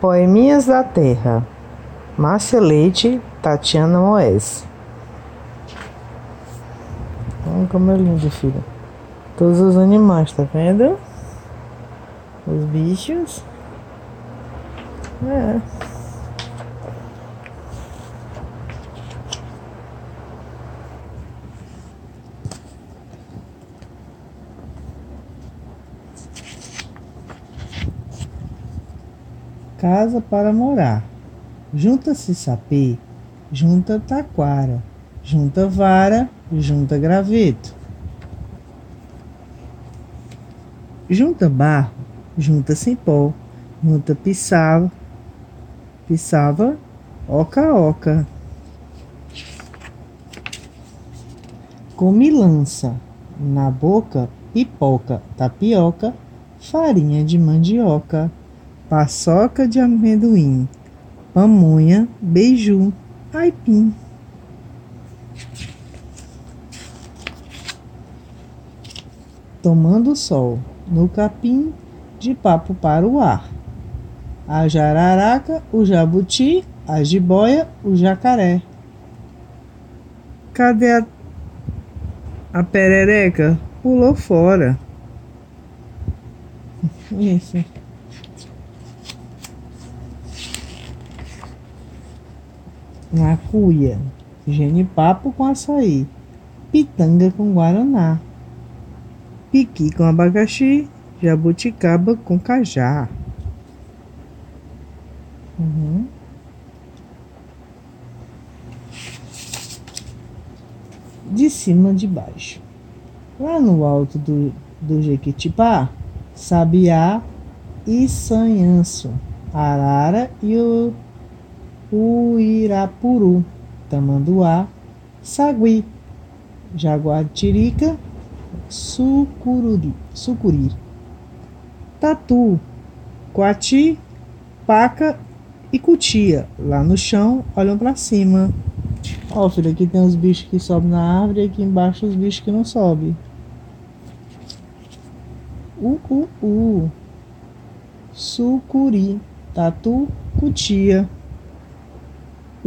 Poeminhas da Terra. Márcia Leite, Tatiana Moés. Olha como é lindo, filho. Todos os animais, tá vendo? Os bichos. É. Casa para morar. Junta-se sapê, junta taquara, junta vara, junta graveto. Junta barro, junta cipó, junta pisava, pisava, oca oca. Come lança, na boca, pipoca, tapioca, farinha de mandioca paçoca de amendoim, pamonha, beiju, aipim. Tomando sol no capim, de papo para o ar. A jararaca, o jabuti, a jiboia, o jacaré. Cadê a, a perereca? Pulou fora. Isso. Macuia, genipapo com açaí, pitanga com guaraná, piqui com abacaxi, jabuticaba com cajá. Uhum. De cima de baixo. Lá no alto do, do Jequitipá, Sabiá e Sanhanço, Arara e o Uirapuru, Tamanduá, Sagui, Jaguatirica, Sucururi, Sucuri, Tatu, Coati, Paca e Cutia. Lá no chão, olham para cima. Ó, filho, aqui tem os bichos que sobem na árvore e aqui embaixo os bichos que não sobem. Uh, uh, uh. Sucuri, Tatu, Cutia.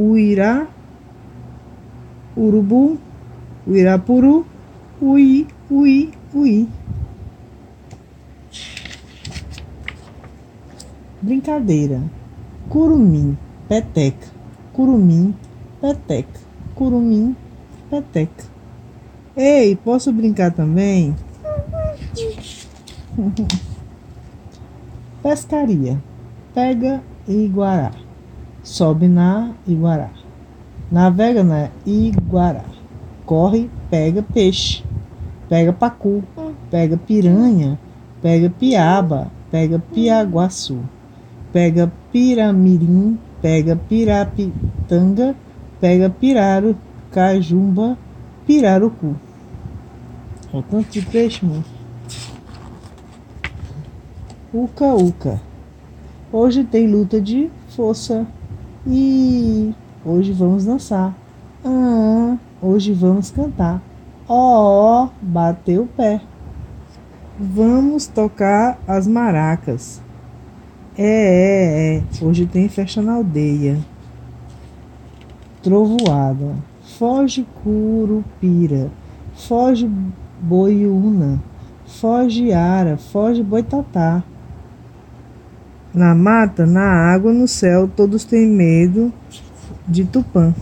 Uirá, Urubu, Uirapuru, Ui, Ui, Ui. Brincadeira. Curumim, peteca. Curumim, peteca. Curumim, peteca. Ei, posso brincar também? Pescaria. Pega e guará sobe na Iguará. Navega na Iguará. Corre, pega peixe. Pega pacu, pega piranha, pega piaba, pega piaguaçu. Pega piramirim, pega pirapitanga, pega piraro, cajumba, pirarucu. Olha o tanto de peixe, mano. Uca, uca. Hoje tem luta de força. E hoje vamos dançar. Ah, hoje vamos cantar. Ó, oh, bateu o pé. Vamos tocar as maracas. É, é, é. Hoje tem festa na aldeia. Trovoada. Foge curupira. Foge boiúna. Foge ara. Foge boitatá. Na mata, na água, no céu, todos têm medo de Tupã.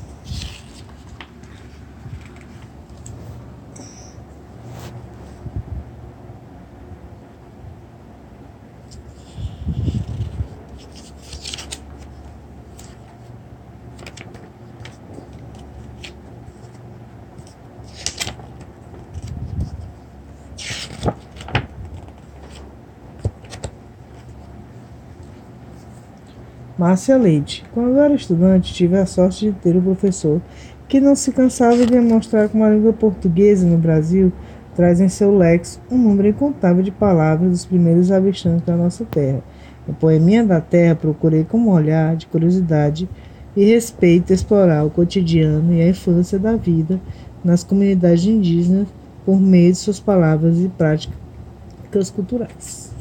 Márcia Leite. Quando era estudante, tive a sorte de ter um professor que não se cansava de demonstrar como a língua portuguesa no Brasil traz em seu lexo um número incontável de palavras dos primeiros habitantes da nossa terra. No Poeminha da Terra, procurei com um olhar de curiosidade e respeito explorar o cotidiano e a infância da vida nas comunidades indígenas por meio de suas palavras e práticas culturais.